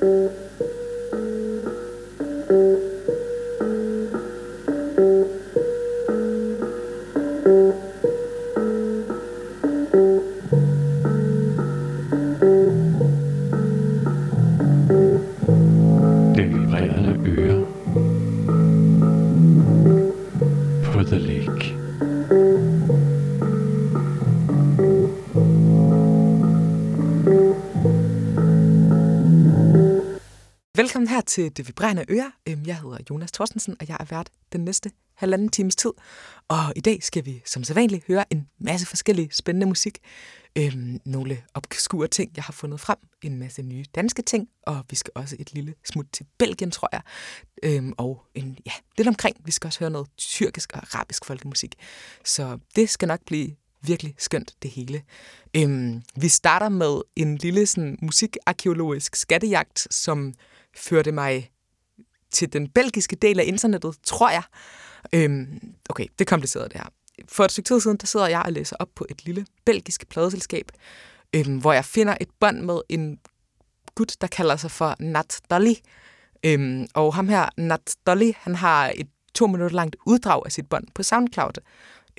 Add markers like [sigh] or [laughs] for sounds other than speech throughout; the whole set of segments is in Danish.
Det til Det Vibrerende Øre. Øhm, jeg hedder Jonas Thorstensen, og jeg er vært den næste halvanden times tid. Og i dag skal vi som sædvanligt høre en masse forskellige spændende musik. Øhm, nogle obskure ting, jeg har fundet frem. En masse nye danske ting. Og vi skal også et lille smut til Belgien, tror jeg. Øhm, og en, ja, lidt omkring. Vi skal også høre noget tyrkisk og arabisk folkemusik. Så det skal nok blive virkelig skønt, det hele. Øhm, vi starter med en lille sådan, musikarkeologisk skattejagt, som førte mig til den belgiske del af internettet, tror jeg. Øhm, okay, det er kompliceret det her. For et stykke tid siden, der sidder jeg og læser op på et lille belgisk pladeselskab, øhm, hvor jeg finder et bånd med en gut, der kalder sig for Nat Dolly. Øhm, og ham her, Nat Dolly, han har et to minutter langt uddrag af sit bånd på SoundCloud.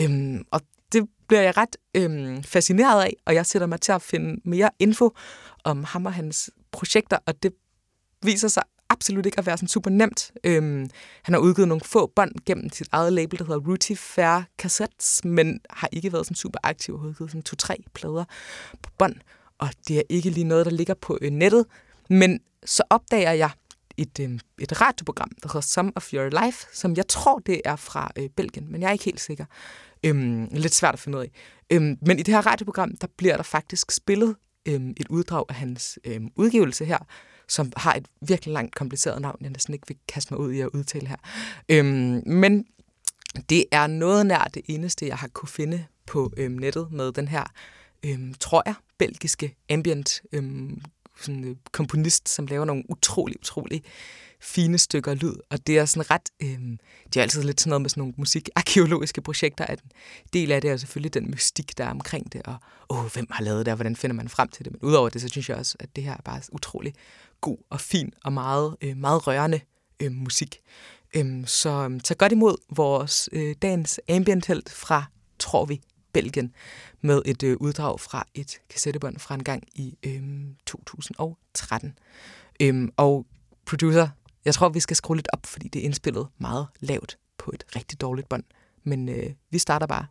Øhm, og det bliver jeg ret øhm, fascineret af, og jeg sætter mig til at finde mere info om ham og hans projekter, og det viser sig absolut ikke at være sådan super nemt. Øhm, han har udgivet nogle få bånd gennem sit eget label, der hedder Ruti Fair Cassettes, men har ikke været sådan super aktiv og har udgivet sådan to-tre plader på bånd. Og det er ikke lige noget, der ligger på øh, nettet. Men så opdager jeg et, øh, et radioprogram, der hedder Some of Your Life, som jeg tror, det er fra øh, Belgien, men jeg er ikke helt sikker. Øhm, lidt svært at finde ud af. Øhm, men i det her radioprogram, der bliver der faktisk spillet øhm, et uddrag af hans øhm, udgivelse her, som har et virkelig langt kompliceret navn, jeg næsten ikke vil kaste mig ud i at udtale her. Øhm, men det er noget nær det eneste, jeg har kunne finde på øhm, nettet med den her, øhm, tror jeg, belgiske ambient øhm, sådan, øh, komponist, som laver nogle utrolig, utrolig fine stykker lyd, og det er sådan ret, øhm, det er altid lidt sådan noget med sådan nogle musikarkeologiske projekter, at en del af det er selvfølgelig den mystik, der er omkring det, og åh, hvem har lavet det, og hvordan finder man frem til det, men udover det, så synes jeg også, at det her er bare utrolig god og fin og meget, øh, meget rørende øh, musik. Øhm, så tag godt imod vores øh, dagens ambient fra, tror vi, Belgien, med et øh, uddrag fra et kassettebånd fra en gang i øh, 2013. Øhm, og producer, jeg tror, vi skal skrue lidt op, fordi det er indspillet meget lavt på et rigtig dårligt bånd. Men øh, vi starter bare.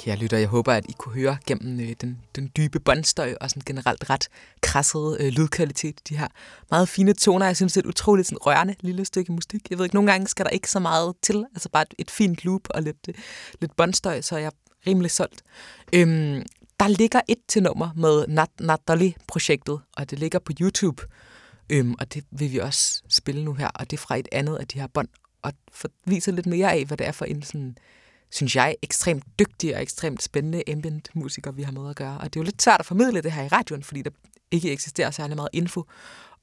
Kære lytter, jeg håber, at I kunne høre gennem øh, den, den dybe båndstøj og sådan generelt ret krassede øh, lydkvalitet. De her meget fine toner. Jeg synes, det er et utroligt sådan, rørende lille stykke musik. Jeg ved ikke, nogle gange skal der ikke så meget til. Altså bare et, et fint loop og lidt, øh, lidt båndstøj, så er jeg rimelig solgt. Øhm, der ligger et til nummer med Nat Natali-projektet, og det ligger på YouTube. Øhm, og det vil vi også spille nu her, og det er fra et andet af de her bånd, og for, viser lidt mere af, hvad det er for en sådan, synes jeg, ekstremt dygtig og ekstremt spændende ambient musiker, vi har med at gøre. Og det er jo lidt svært at formidle det her i radioen, fordi der ikke eksisterer særlig meget info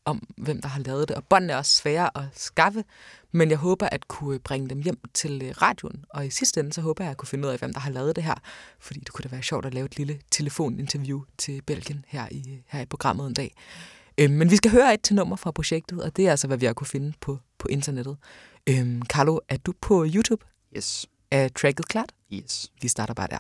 om, hvem der har lavet det. Og båndene er også svære at skaffe, men jeg håber at kunne bringe dem hjem til øh, radioen. Og i sidste ende, så håber jeg at kunne finde ud af, hvem der har lavet det her. Fordi det kunne da være sjovt at lave et lille telefoninterview til Belgien her i, her i programmet en dag. Øhm, men vi skal høre et til nummer fra projektet, og det er altså, hvad vi har kunne finde på, på internettet. Øhm, Carlo, er du på YouTube? Yes. Er tracket klart? Yes. Vi starter bare der.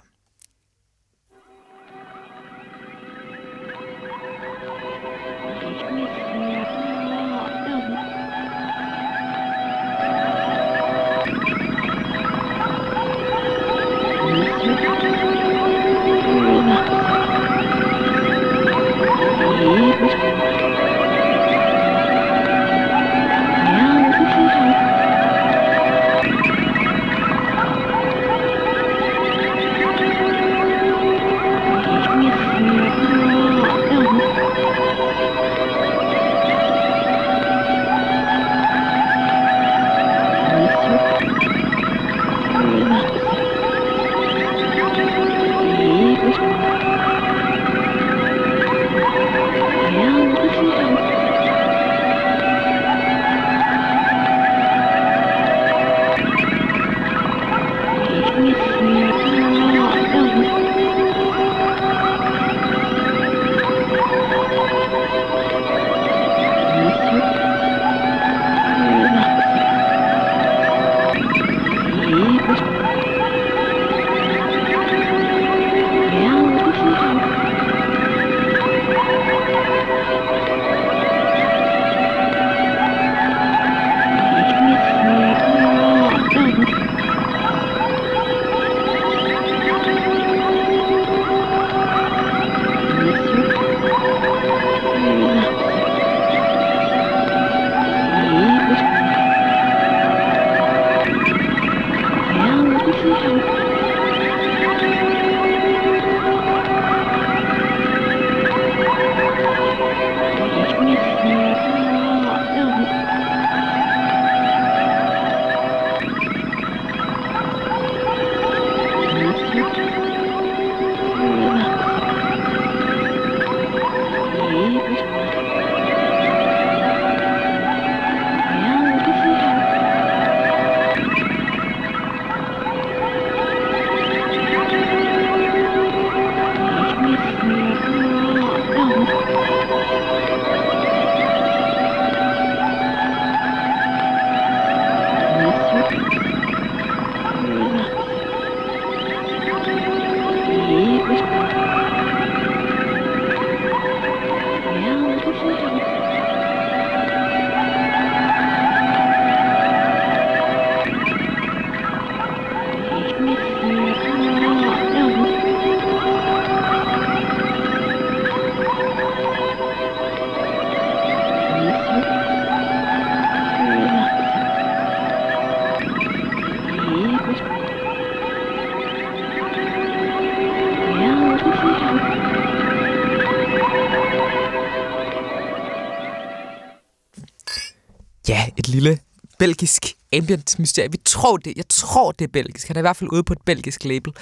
Ambient mysterie. Vi tror det. Jeg tror, det er belgisk. Han er i hvert fald ude på et belgisk label.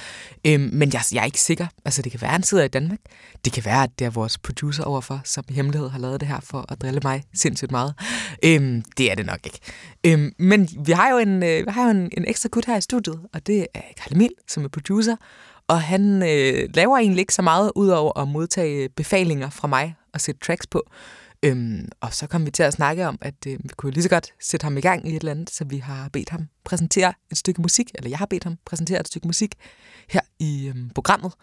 Øhm, men jeg, jeg er ikke sikker. Altså, det kan være, at han sidder i Danmark. Det kan være, at det er vores producer overfor, som i hemmelighed har lavet det her for at drille mig sindssygt meget. Øhm, det er det nok ikke. Øhm, men vi har jo en, øh, vi har jo en, en ekstra gut her i studiet, og det er Karl Emil, som er producer. Og han øh, laver egentlig ikke så meget, udover at modtage befalinger fra mig og sætte tracks på. Øhm, og så kom vi til at snakke om, at øh, vi kunne lige så godt sætte ham i gang i et eller andet, så vi har bedt ham præsentere et stykke musik, eller jeg har bedt ham præsentere et stykke musik her i øhm, programmet.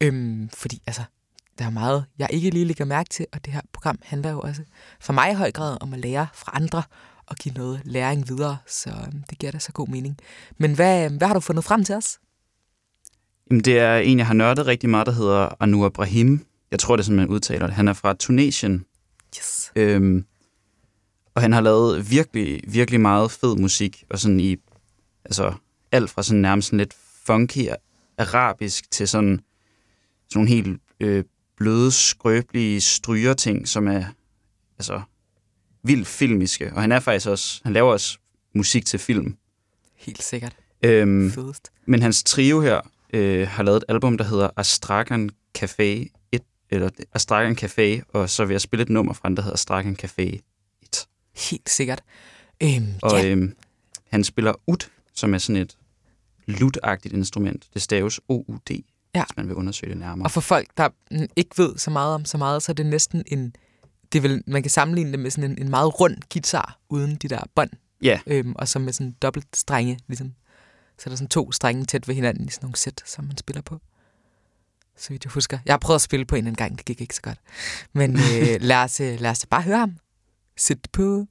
Øhm, fordi altså, der er meget, jeg ikke lige lægger mærke til, og det her program handler jo også for mig i høj grad om at lære fra andre og give noget læring videre, så øhm, det giver da så god mening. Men hvad, øhm, hvad har du fundet frem til os? Jamen, det er en, jeg har nørdet rigtig meget, der hedder Anur Brahim. Jeg tror, det er sådan, man udtaler det. Han er fra Tunesien. Yes. Øhm, og han har lavet virkelig, virkelig meget fed musik. Og sådan i, altså alt fra sådan nærmest sådan lidt funky arabisk til sådan, sådan nogle helt øh, bløde, skrøbelige strygerting, som er altså vildt filmiske, og han er faktisk også, han laver også musik til film. Helt sikkert. Øhm, Fedest. men hans trio her øh, har lavet et album, der hedder Astrakan Café 1, eller Astrakan Café, og så vil jeg spille et nummer fra den, der hedder Astrakan Café 1. Helt sikkert. Øhm, Og ja, øhm, han spiller ud, som er sådan et lutagtigt instrument. Det staves OUD, Ja. hvis man vil undersøge det nærmere. og for folk, der ikke ved så meget om så meget, så er det næsten en... Det vel, man kan sammenligne det med sådan en, en meget rund guitar, uden de der bånd, Ja, øhm, og så med sådan dobbelt strenge, ligesom. Så er der sådan to strenge tæt ved hinanden i sådan nogle sæt, som man spiller på. Så vidt jeg husker. Jeg har prøvet at spille på en en gang, det gik ikke så godt. Men øh, lad, os, øh, lad os bare høre ham. Sæt på.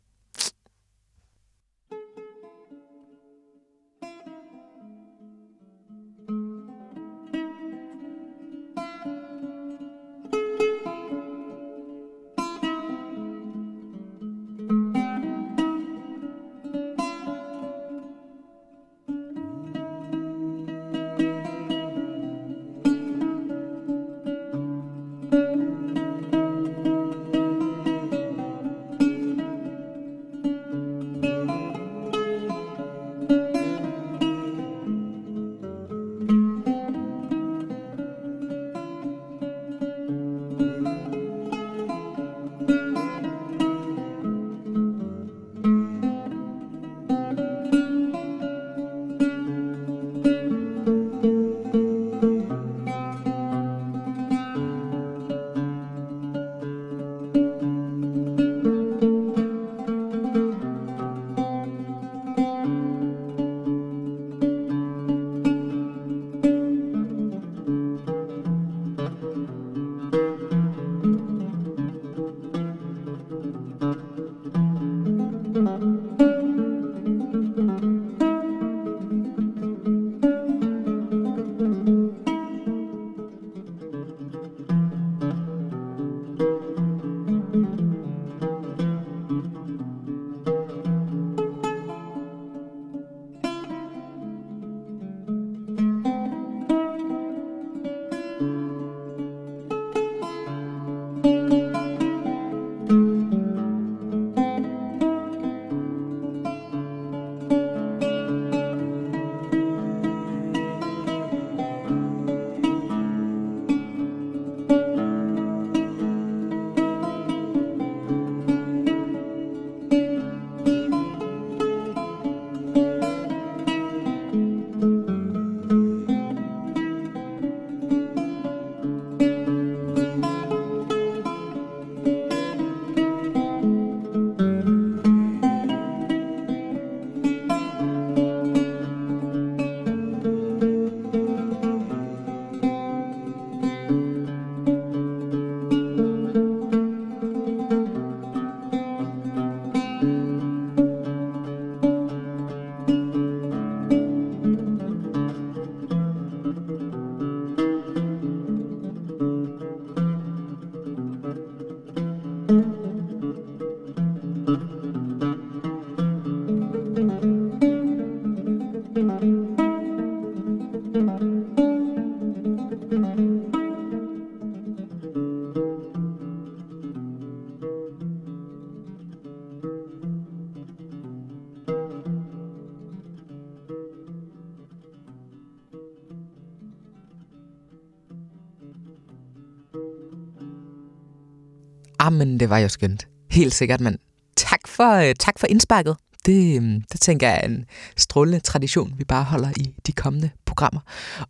Jamen, det var jo skønt. Helt sikkert, men tak for, øh, tak for indsparket. Det, øh, det tænker jeg er en strålende tradition, vi bare holder i de kommende programmer.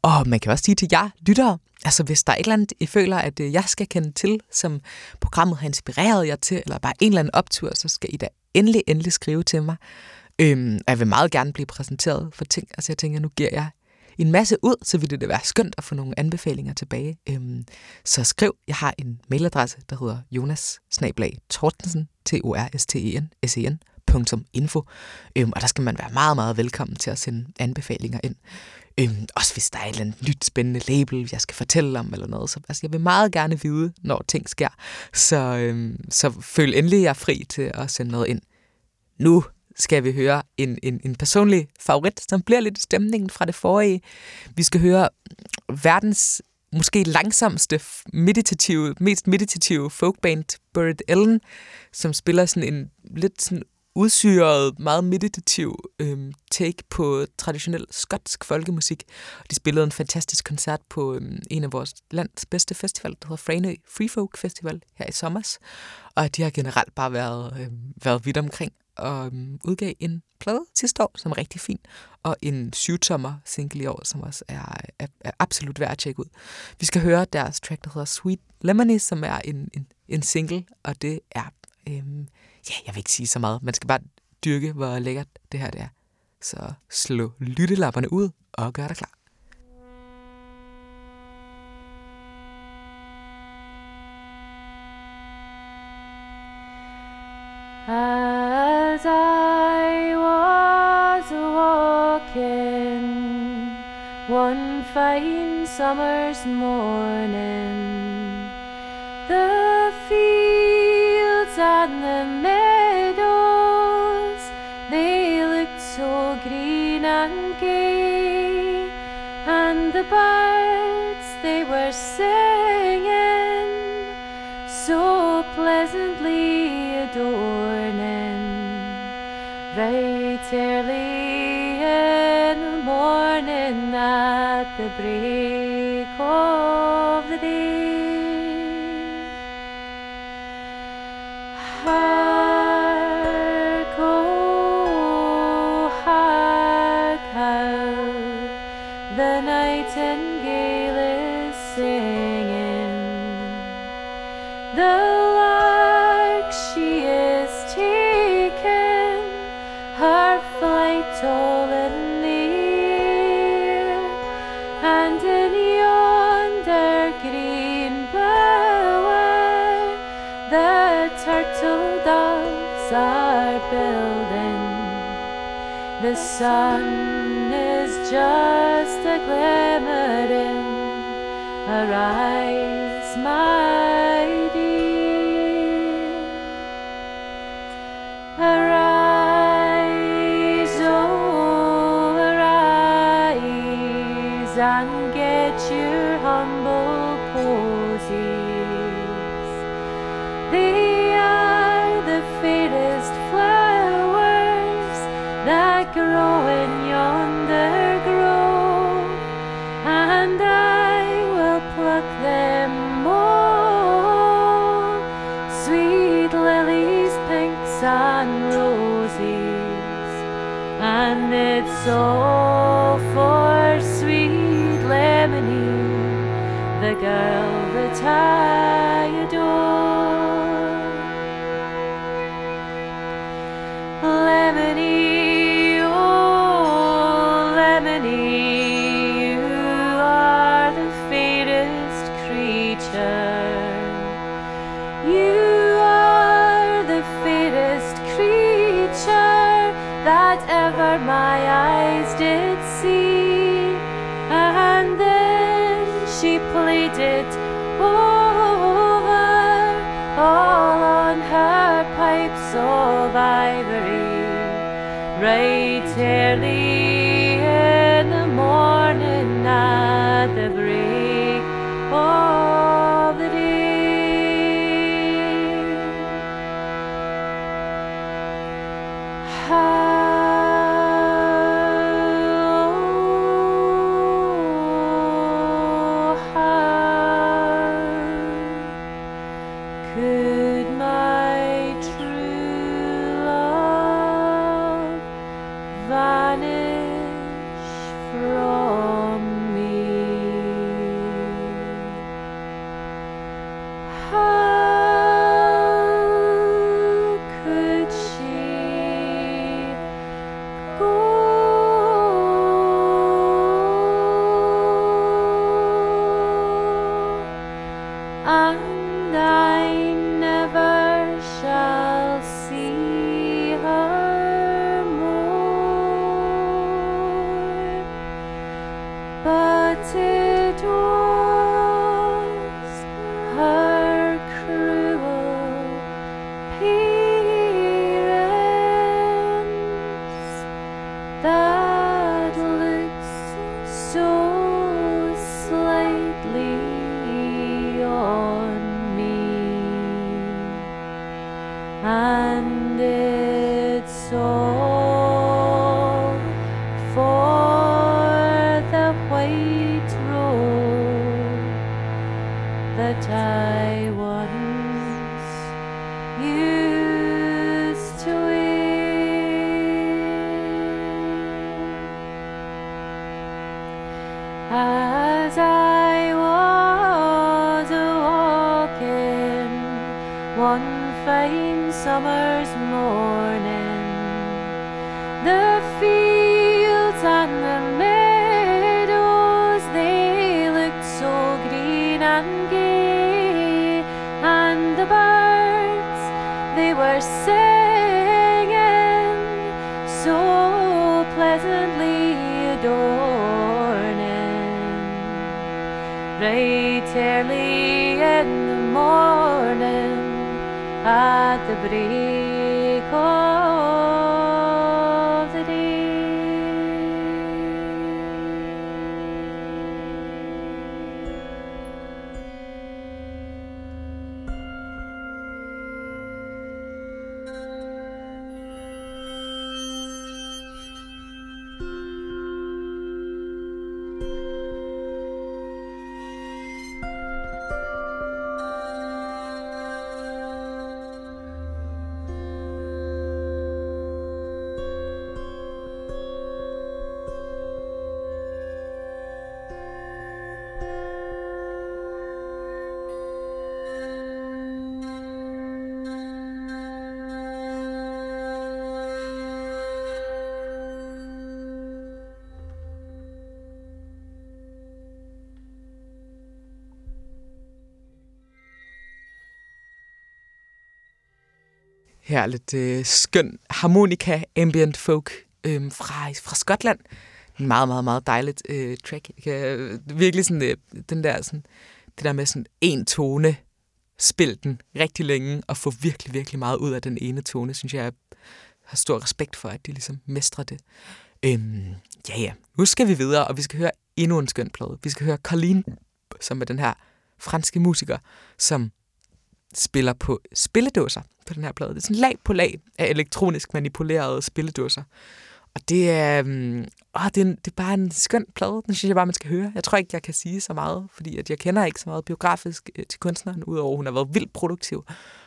Og man kan også sige til jer lyttere, altså hvis der er et eller andet, I føler, at øh, jeg skal kende til, som programmet har inspireret jer til, eller bare en eller anden optur, så skal I da endelig, endelig skrive til mig. Øhm, jeg vil meget gerne blive præsenteret for ting. Altså jeg tænker, nu giver jeg en masse ud, så ville det være skønt at få nogle anbefalinger tilbage. Øhm, så skriv, jeg har en mailadresse, der hedder jonas tortensen t o r s t e n s e n .info. Øhm, og der skal man være meget, meget velkommen til at sende anbefalinger ind. Øhm, også hvis der er et eller andet nyt spændende label, jeg skal fortælle om eller noget. Så altså, jeg vil meget gerne vide, når ting sker. Så, øhm, så føl endelig jer fri til at sende noget ind. Nu skal vi høre en, en, en personlig favorit, som bliver lidt stemningen fra det forrige. Vi skal høre verdens måske langsomste, meditative, mest meditative folkband, Buried Ellen, som spiller sådan en lidt sådan udsyret, meget meditativ øhm, take på traditionel skotsk folkemusik. De spillede en fantastisk koncert på øhm, en af vores lands bedste festival, der hedder Franø Free Folk Festival her i sommer. Og de har generelt bare været, øhm, været vidt omkring og øhm, udgav en plade sidste år, som er rigtig fin, og en syvtommer single i år, som også er, er, er absolut værd at tjekke ud. Vi skal høre deres track, der hedder Sweet Lemony, som er en, en, en single, og det er øhm, ja, jeg vil ikke sige så meget. Man skal bare dyrke, hvor lækkert det her det er. Så slå lyttelapperne ud og gør dig klar. I was walking one fine summer's morning, the fields and the meadows they looked so green and gay, and the birds they were singing The sun is just a glimmer in her eyes. 走。Right early at Her lidt øh, skøn harmonika ambient folk øh, fra, fra Skotland. En Meget, meget, meget dejligt øh, track. Jeg kan, øh, virkelig sådan, øh, den der, sådan, det der med sådan en tone, spil den rigtig længe, og få virkelig, virkelig meget ud af den ene tone, synes jeg, jeg har stor respekt for, at de ligesom mestrer det. Øhm, ja, ja. Nu skal vi videre, og vi skal høre endnu en skøn plade. Vi skal høre Colleen, som er den her franske musiker, som spiller på spilledåser på den her plade. Det er sådan lag på lag af elektronisk manipulerede spilledåser. Og det er, øh, åh, det, er en, det er bare en skøn plade. Den synes jeg bare, man skal høre. Jeg tror ikke, jeg kan sige så meget, fordi at jeg kender ikke så meget biografisk øh, til kunstneren, udover at hun har været vildt produktiv.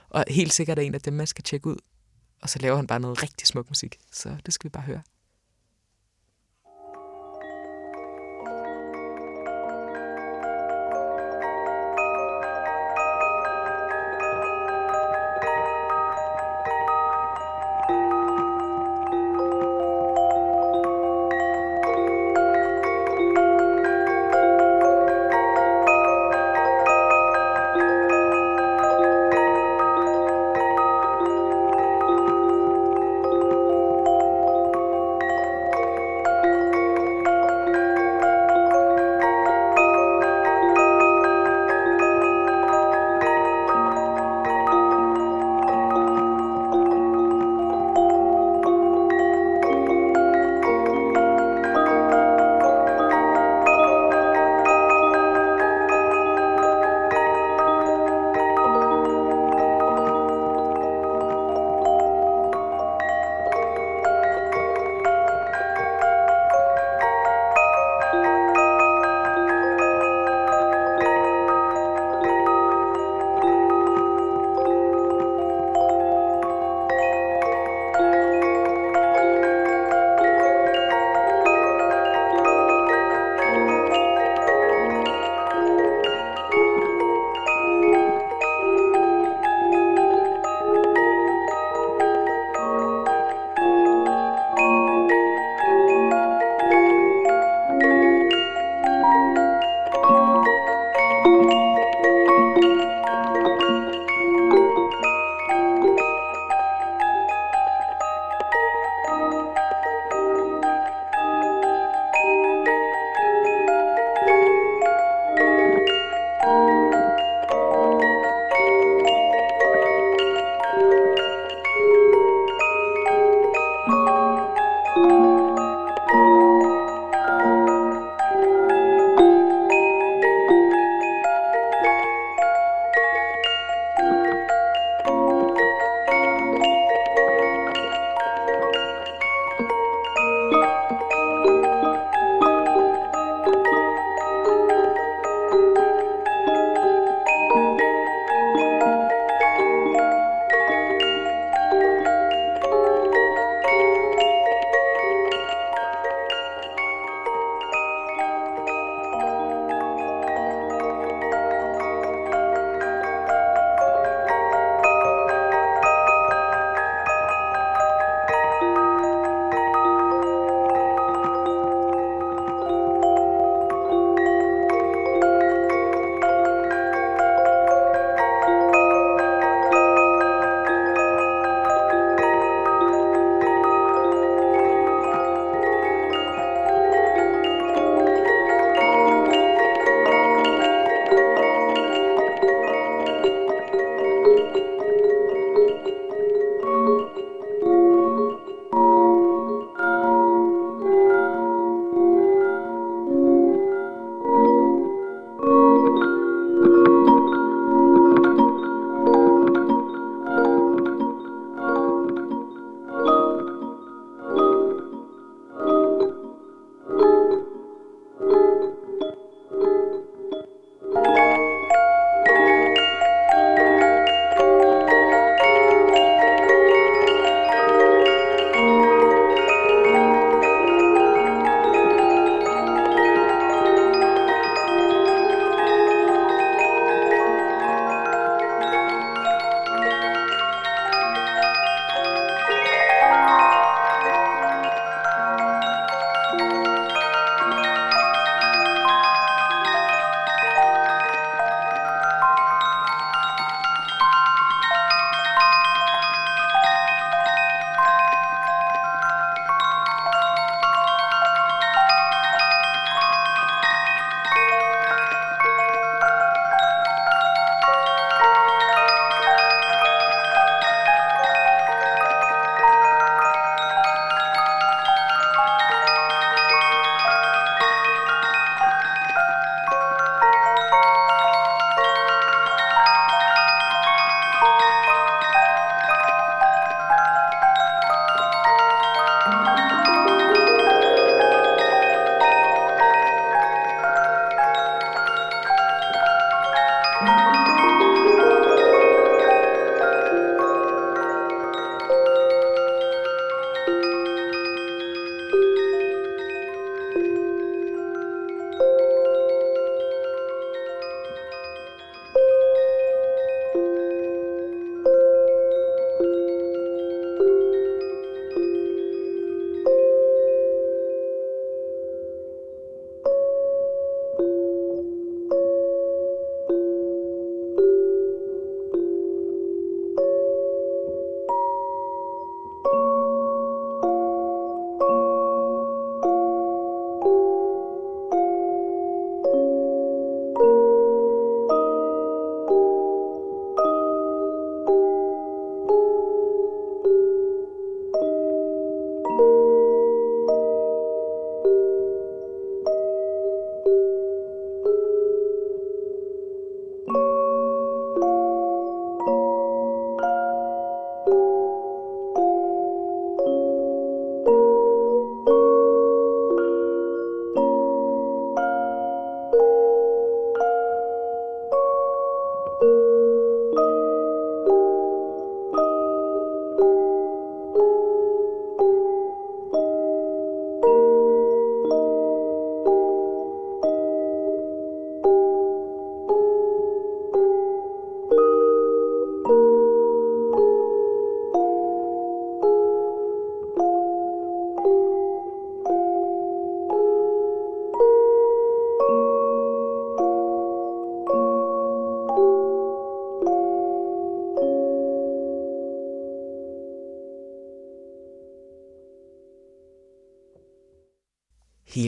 Og helt sikkert er en af dem, man skal tjekke ud. Og så laver han bare noget rigtig smuk musik. Så det skal vi bare høre.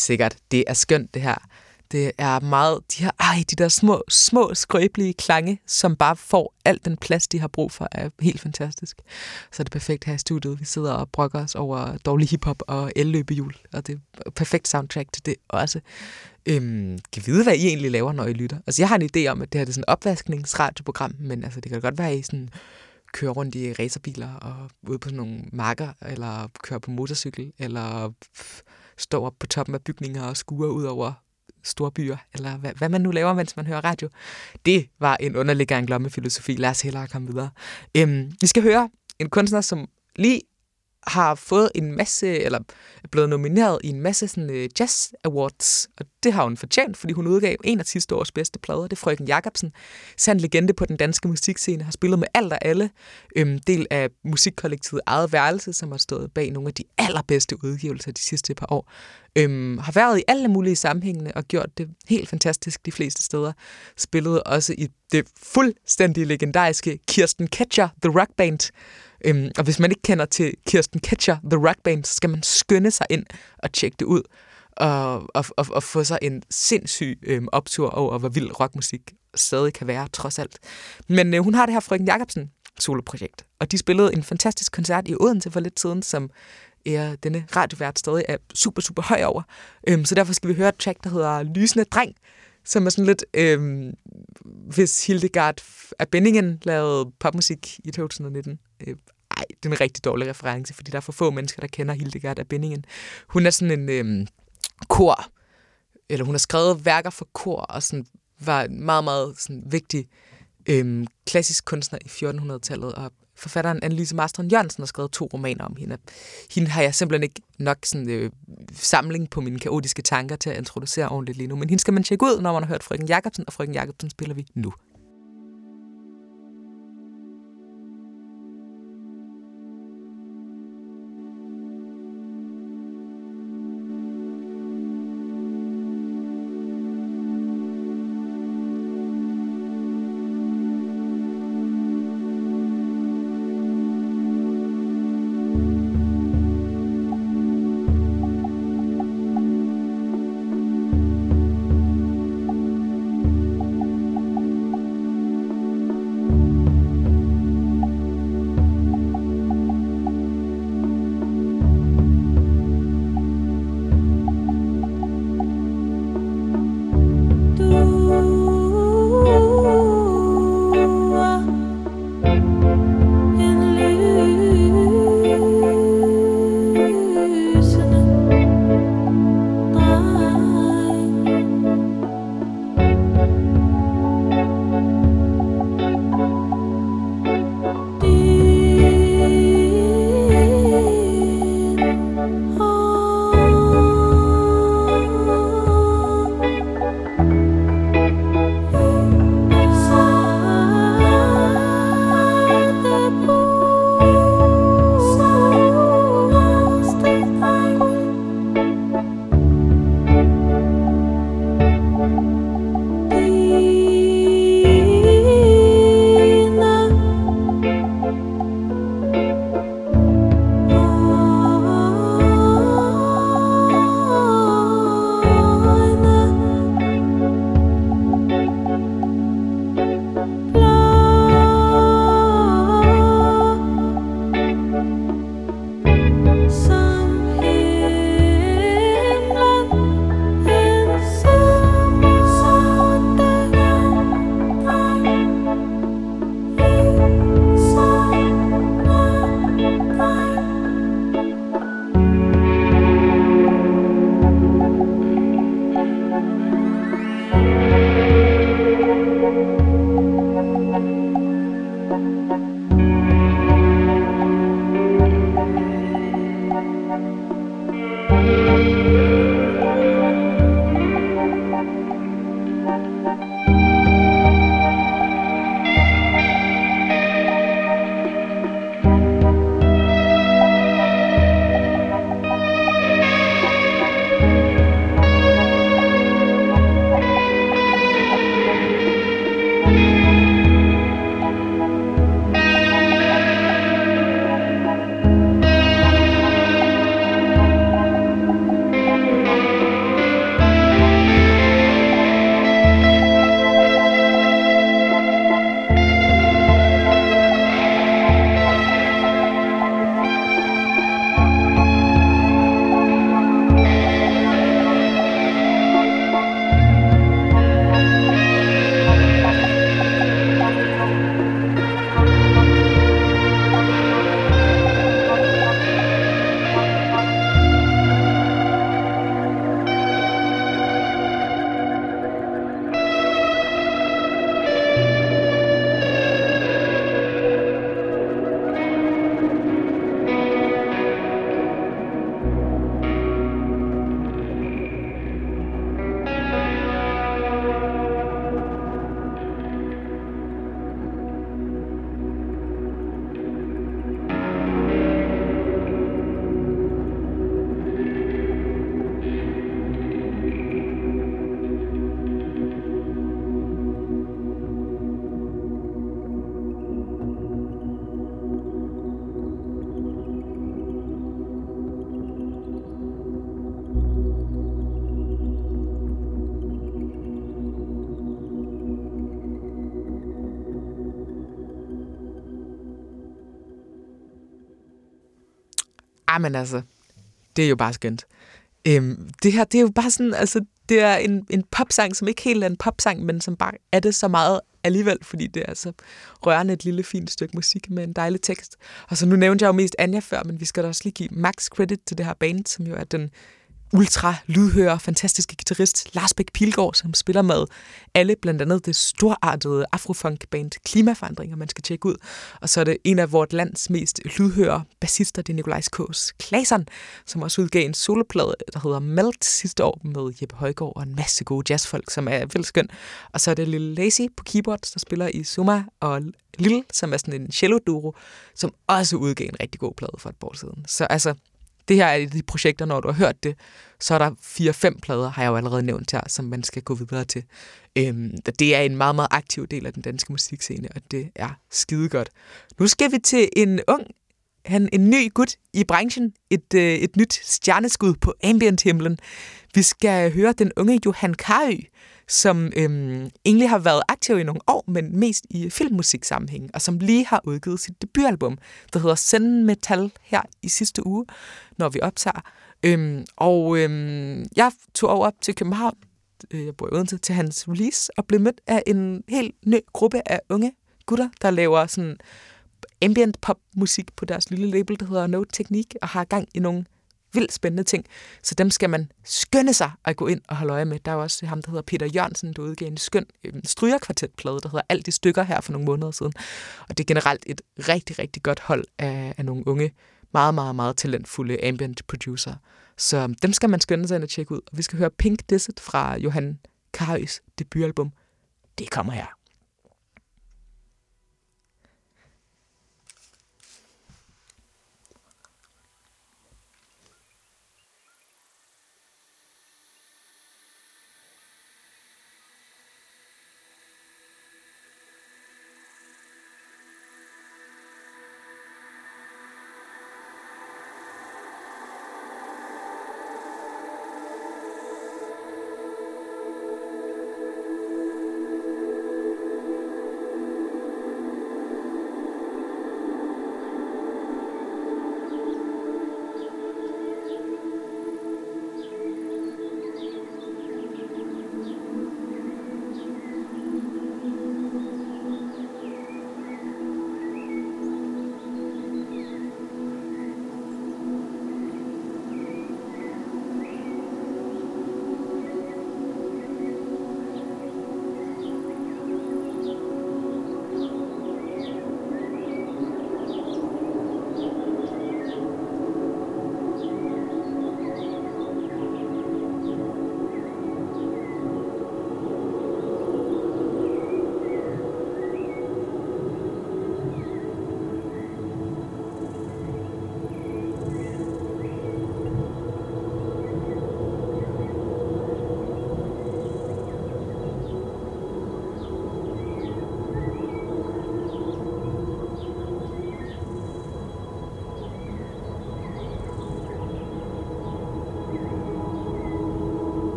Helt sikkert. Det er skønt, det her. Det er meget, de her, ej, de der små, små, skrøbelige klange, som bare får al den plads, de har brug for, er helt fantastisk. Så er det perfekt her i studiet. Vi sidder og brokker os over dårlig hiphop og elløbehjul, og det er perfekt soundtrack til det også. Øhm, kan vide, hvad I egentlig laver, når I lytter. Altså, jeg har en idé om, at det her det er sådan et opvaskningsradioprogram, men altså, det kan godt være, at I sådan kører rundt i racerbiler og ude på sådan nogle marker, eller kører på motorcykel, eller står op på toppen af bygninger og skuer ud over store byer, eller hvad, hvad man nu laver, mens man hører radio. Det var en underlig gang lommefilosofi. Lad os hellere komme videre. Øhm, vi skal høre en kunstner, som lige har fået en masse, eller er blevet nomineret i en masse sådan, øh, jazz awards, og det har hun fortjent, fordi hun udgav en af sidste års bedste plader, det er Frøken Jacobsen, sand legende på den danske musikscene, har spillet med alt og alle, øhm, del af musikkollektivet Eget Værelse, som har stået bag nogle af de allerbedste udgivelser de sidste par år, øhm, har været i alle mulige sammenhænge og gjort det helt fantastisk de fleste steder, spillede også i det fuldstændig legendariske Kirsten Ketcher, The Rock Band, Øhm, og hvis man ikke kender til Kirsten Ketcher, The Rock Band, så skal man skynde sig ind og tjekke det ud. Og, og, og, og få sig en sindssyg øhm, optur over, hvor vild rockmusik stadig kan være, trods alt. Men øh, hun har det her Frøken Jacobsen soloprojekt, og de spillede en fantastisk koncert i Odense for lidt siden, som er denne radiovært stadig er super, super høj over. Øhm, så derfor skal vi høre et track, der hedder Lysende Dreng, som er sådan lidt, øh, hvis Hildegard af Benningen lavede popmusik i 2019. Øh, ej, det er en rigtig dårlig reference, fordi der er for få mennesker, der kender Hildegard af Benningen. Hun er sådan en øh, kor, eller hun har skrevet værker for kor, og sådan var en meget, meget sådan, vigtig øh, klassisk kunstner i 1400-tallet, og forfatteren Annelise Marstrand Jørgensen har skrevet to romaner om hende. Hende har jeg simpelthen ikke nok sådan, øh, samling på mine kaotiske tanker til at introducere ordentligt lige nu. Men hende skal man tjekke ud, når man har hørt Frøken Jacobsen, og Frøken Jacobsen spiller vi nu. Men altså, det er jo bare skønt. Øhm, det her, det er jo bare sådan, altså, det er en, en popsang, som ikke helt er en popsang, men som bare er det så meget alligevel, fordi det er så rørende et lille fint stykke musik med en dejlig tekst. Og så nu nævnte jeg jo mest Anja før, men vi skal da også lige give max credit til det her band, som jo er den ultra lydhøre, fantastiske guitarist Lars Bæk Pilgaard, som spiller med alle, blandt andet det storartede afrofunk-band Klimaforandringer, man skal tjekke ud. Og så er det en af vores lands mest lydhøre bassister, det er Nikolajs Kås Klasen, som også udgav en soloplade, der hedder Melt sidste år med Jeppe Højgaard og en masse gode jazzfolk, som er vildt skøn. Og så er det Lille Lazy på keyboard, der spiller i Summa, og Lille, som er sådan en cello-duo, som også udgav en rigtig god plade for et år siden. Så altså, det her er et af de projekter, når du har hørt det, så er der fire-fem plader, har jeg jo allerede nævnt her, som man skal gå videre til. Øhm, det er en meget, meget aktiv del af den danske musikscene, og det er skide godt. Nu skal vi til en ung, han, en ny gut i branchen, et, øh, et nyt stjerneskud på ambient-himlen. Vi skal høre den unge Johan Karø, som øhm, egentlig har været aktiv i nogle år, men mest i filmmusiksammenhæng, og som lige har udgivet sit debutalbum, der hedder Send Metal her i sidste uge, når vi optager. Øhm, og øhm, jeg tog over til København, øh, jeg bor i Odense, til hans release, og blev mødt af en helt ny gruppe af unge gutter, der laver sådan ambient pop musik på deres lille label, der hedder No Technique, og har gang i nogle vildt spændende ting. Så dem skal man skynde sig at gå ind og holde øje med. Der er jo også ham, der hedder Peter Jørgensen, der udgav en skøn øh, strygerkvartetplade, der hedder Alt de stykker her for nogle måneder siden. Og det er generelt et rigtig, rigtig godt hold af, af nogle unge, meget, meget, meget talentfulde ambient producer. Så dem skal man skynde sig ind og tjekke ud. Og vi skal høre Pink Desert fra Johan Karøs debutalbum. Det kommer her.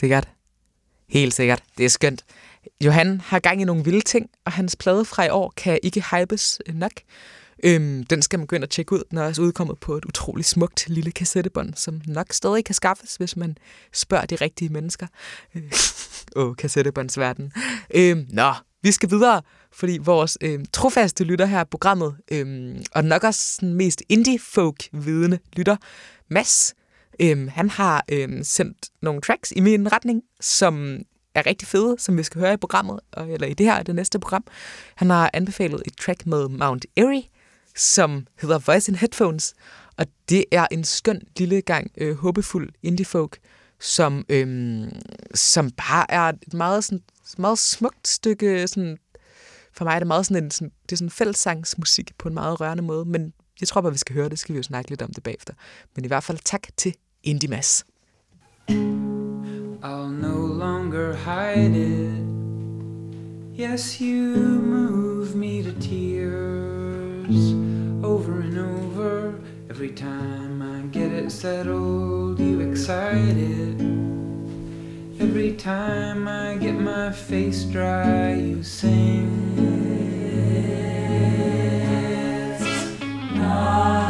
Sikkert. Helt sikkert. Det er skønt. Johan har gang i nogle vilde ting, og hans plade fra i år kan ikke hypes nok. Øhm, den skal man gå ind og tjekke ud. Den er også udkommet på et utroligt smukt lille kassettebånd, som nok stadig kan skaffes, hvis man spørger de rigtige mennesker. Øh, [laughs] Åh, oh, kassettebåndsverden. Øhm, nå, vi skal videre, fordi vores øhm, trofaste lytter her på programmet, øhm, og nok også den mest indie-folk-vidende lytter, Mads, øhm, han har øhm, sendt nogle tracks i min retning, som er rigtig fede, som vi skal høre i programmet, eller i det her det næste program. Han har anbefalet et track med Mount Airy, som hedder Voice in Headphones, og det er en skøn lille gang øh, håbefuld indie-folk, som, øhm, som bare er et meget, sådan, meget smukt stykke, sådan, for mig er det meget sådan en, sådan, det er sådan fællessangsmusik på en meget rørende måde, men jeg tror bare, vi skal høre det, skal vi jo snakke lidt om det bagefter. Men i hvert fald tak til Indie Mads. I'll no longer hide it. Yes, you move me to tears over and over. Every time I get it settled, you excite it. Every time I get my face dry, you sing. It's not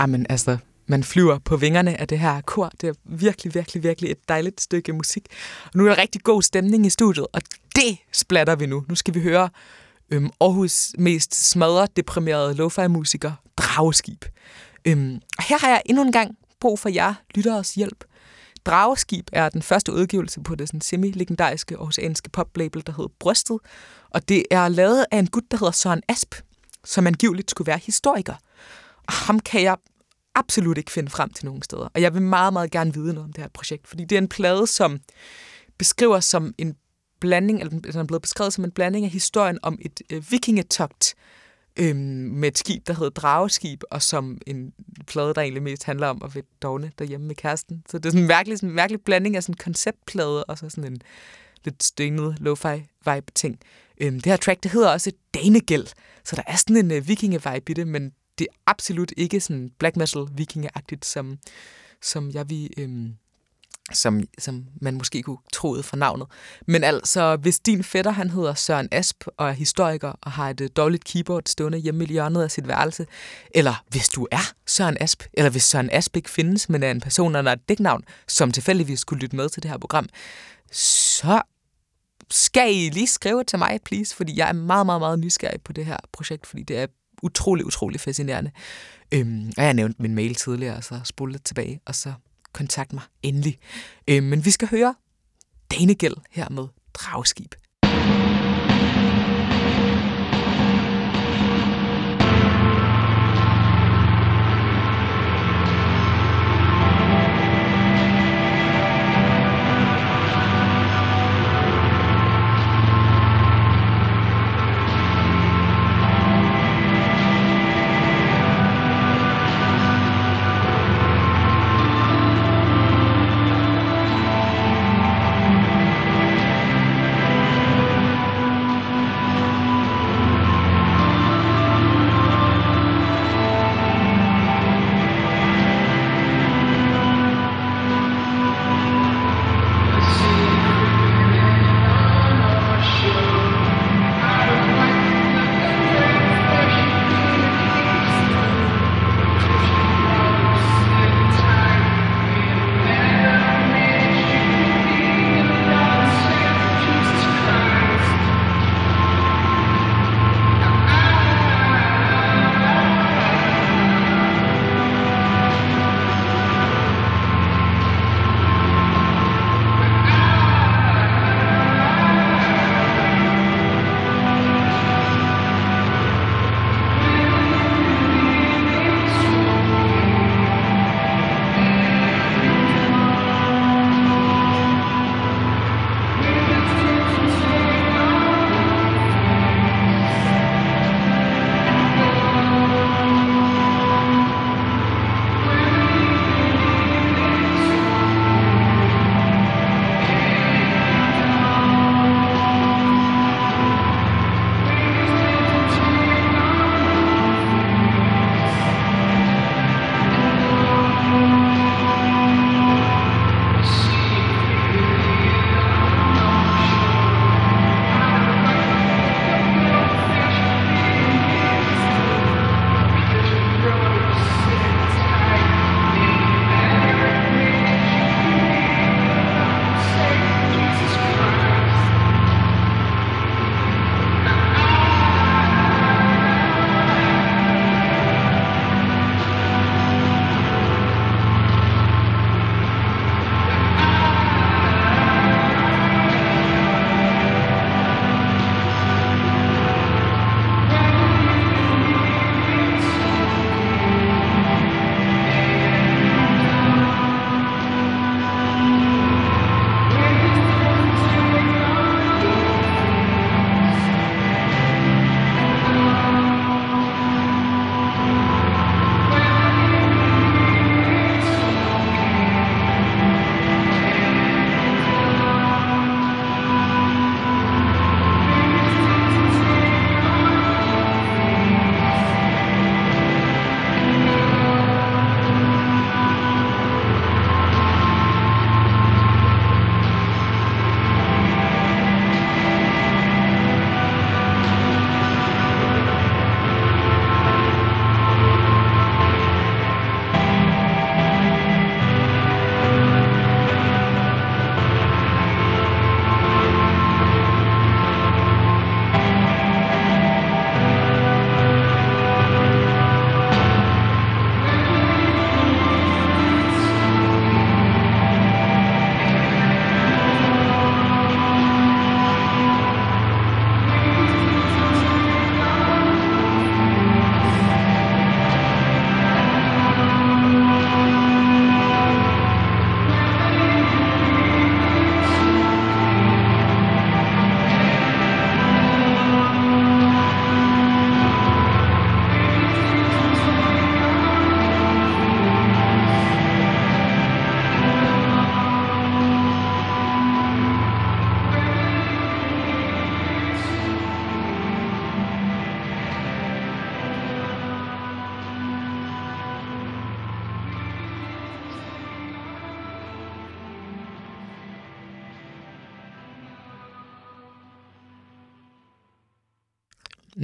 Jamen altså, man flyver på vingerne af det her kor. Det er virkelig, virkelig, virkelig et dejligt stykke musik. Og nu er der rigtig god stemning i studiet, og det splatter vi nu. Nu skal vi høre øhm, Aarhus mest smadret deprimerede lo-fi-musiker, Drageskib. Øhm, og her har jeg endnu en gang brug for jer, lytteres hjælp. Drageskib er den første udgivelse på det sådan semi-legendariske aarhusianske poplabel, der hedder Brystet. Og det er lavet af en gut, der hedder Søren Asp, som angiveligt skulle være historiker. Ham kan jeg absolut ikke finde frem til nogen steder. Og jeg vil meget, meget gerne vide noget om det her projekt, fordi det er en plade, som beskriver som en blanding, eller den er blevet beskrevet som en blanding af historien om et øh, vikingetogt øh, med et skib, der hedder Drageskib, og som en plade, der egentlig mest handler om at være dogne derhjemme med kæresten. Så det er sådan en mærkelig, sådan en mærkelig blanding af sådan en konceptplade, og så sådan en lidt stenet lo-fi vibe ting. Øh, det her track, det hedder også Danegæld, så der er sådan en øh, vikinge-vibe i det, men det er absolut ikke sådan black metal vikingeagtigt, som, som jeg vil... Øhm, som, som man måske kunne troede fra navnet. Men altså, hvis din fætter, han hedder Søren Asp og er historiker og har et øh, dårligt keyboard stående hjemme i hjørnet af sit værelse, eller hvis du er Søren Asp, eller hvis Søren Asp ikke findes, men er en person under et dæknavn, som tilfældigvis kunne lytte med til det her program, så skal I lige skrive til mig, please, fordi jeg er meget, meget, meget nysgerrig på det her projekt, fordi det er utrolig, utrolig fascinerende. Øhm, og jeg nævnte min mail tidligere, så spole lidt tilbage, og så kontakt mig endelig. Øhm, men vi skal høre Danegæld her med Dragskib.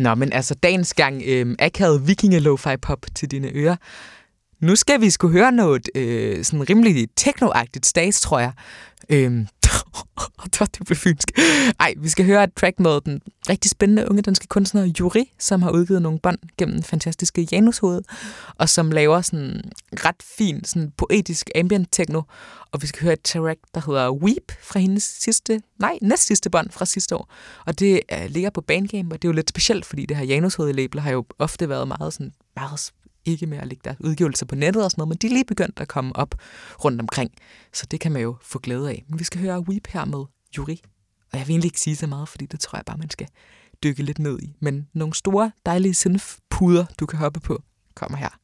Nå, men altså dagens gang øh, akavet vikinge lo fi pop til dine ører. Nu skal vi skulle høre noget øh, sådan rimelig techno-agtigt tror jeg. Øh, Øhm, [laughs] det blev fynsk. Ej, vi skal høre et track med den rigtig spændende unge danske kunstner Juri, som har udgivet nogle bånd gennem fantastiske Janushoved, og som laver sådan ret fin, sådan poetisk ambient techno. Og vi skal høre et track, der hedder Weep fra hendes sidste, nej, næst sidste bånd fra sidste år. Og det uh, ligger på Bandcamp, og det er jo lidt specielt, fordi det her Janushoved-label har jo ofte været meget sådan meget ikke med at lægge deres udgivelser på nettet og sådan noget, men de er lige begyndt at komme op rundt omkring. Så det kan man jo få glæde af. Men vi skal høre Weep her med Juri. Og jeg vil egentlig ikke sige så meget, fordi det tror jeg bare, man skal dykke lidt ned i. Men nogle store, dejlige synth-puder, du kan hoppe på, kommer her.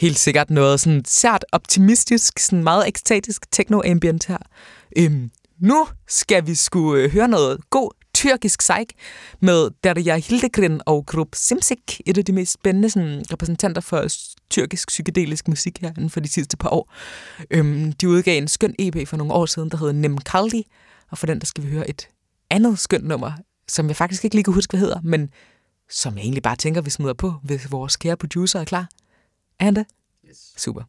Helt sikkert noget sådan sært optimistisk, sådan meget ekstatisk techno-ambient her. Øhm, nu skal vi skulle øh, høre noget god tyrkisk sejk med Derya Hildegren og Grup Simsik, et af de mest spændende sådan, repræsentanter for tyrkisk psykedelisk musik her inden for de sidste par år. Øhm, de udgav en skøn EP for nogle år siden, der hedder Nem Kaldi, og for den der skal vi høre et andet skønt nummer, som jeg faktisk ikke lige kan huske, hvad hedder, men som jeg egentlig bare tænker, vi smider på, hvis vores kære producer er klar. Er han det? Yes. Super.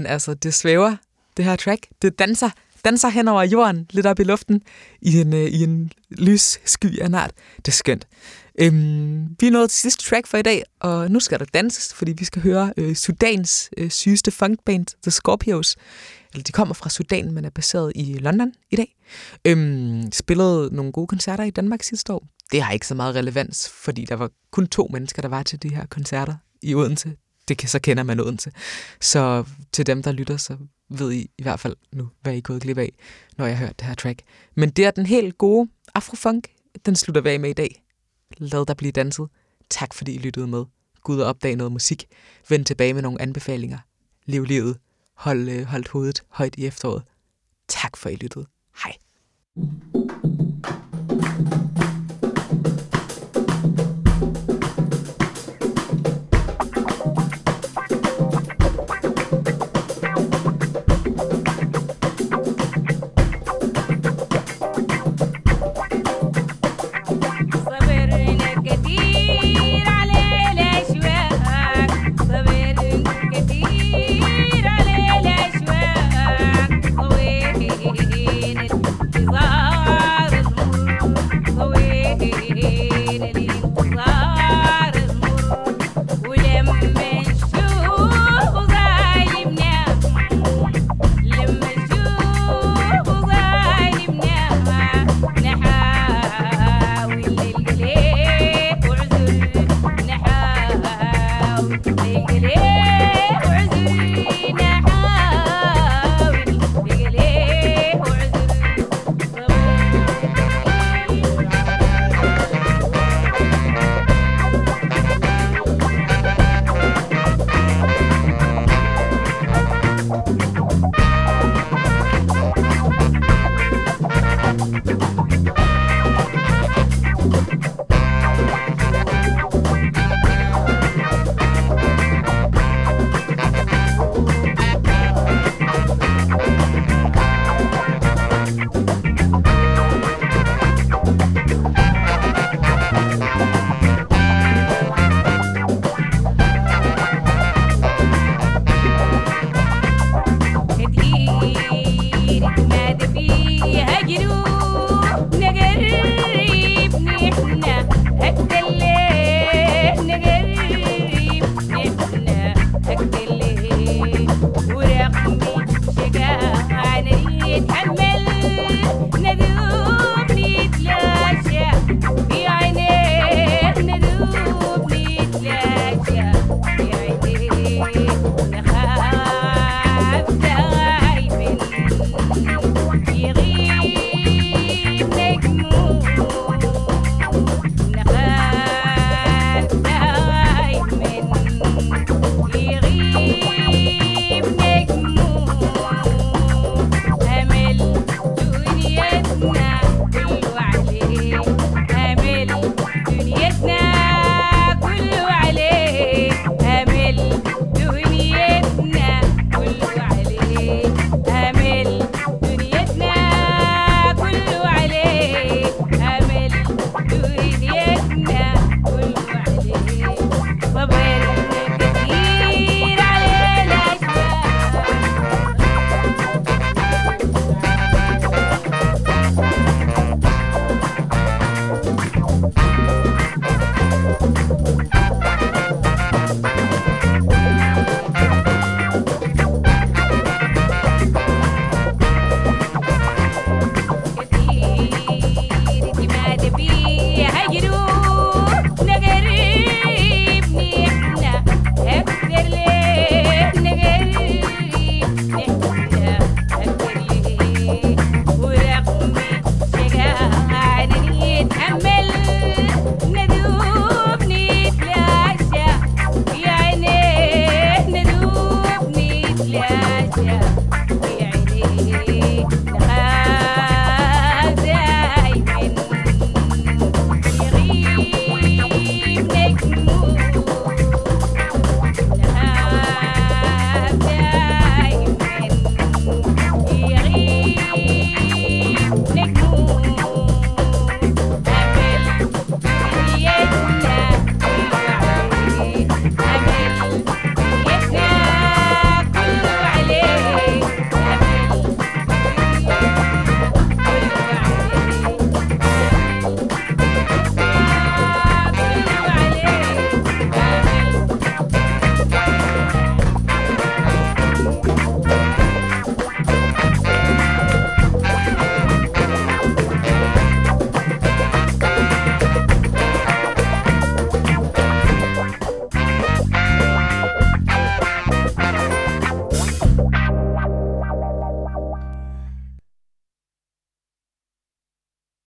Men altså, det svæver, det her track. Det danser, danser hen over jorden, lidt op i luften, i en, øh, i en lys sky af en art. Det er skønt. Øhm, vi er nået til sidste track for i dag, og nu skal der danses, fordi vi skal høre øh, Sudans øh, sygeste funkband, The Scorpios. Eller de kommer fra Sudan, men er baseret i London i dag. Øhm, spillede nogle gode koncerter i Danmark sidste år. det har ikke så meget relevans, fordi der var kun to mennesker, der var til de her koncerter i Odense det, så kender man Odense. Så til dem, der lytter, så ved I i hvert fald nu, hvad I er gået glip af, når jeg har hørt det her track. Men det er den helt gode afrofunk, den slutter vi af med i dag. Lad der blive danset. Tak fordi I lyttede med. Gud og opdag noget musik. Vend tilbage med nogle anbefalinger. Lev livet. Hold, øh, holdt hovedet højt i efteråret. Tak for, I lyttede. Hej. thank you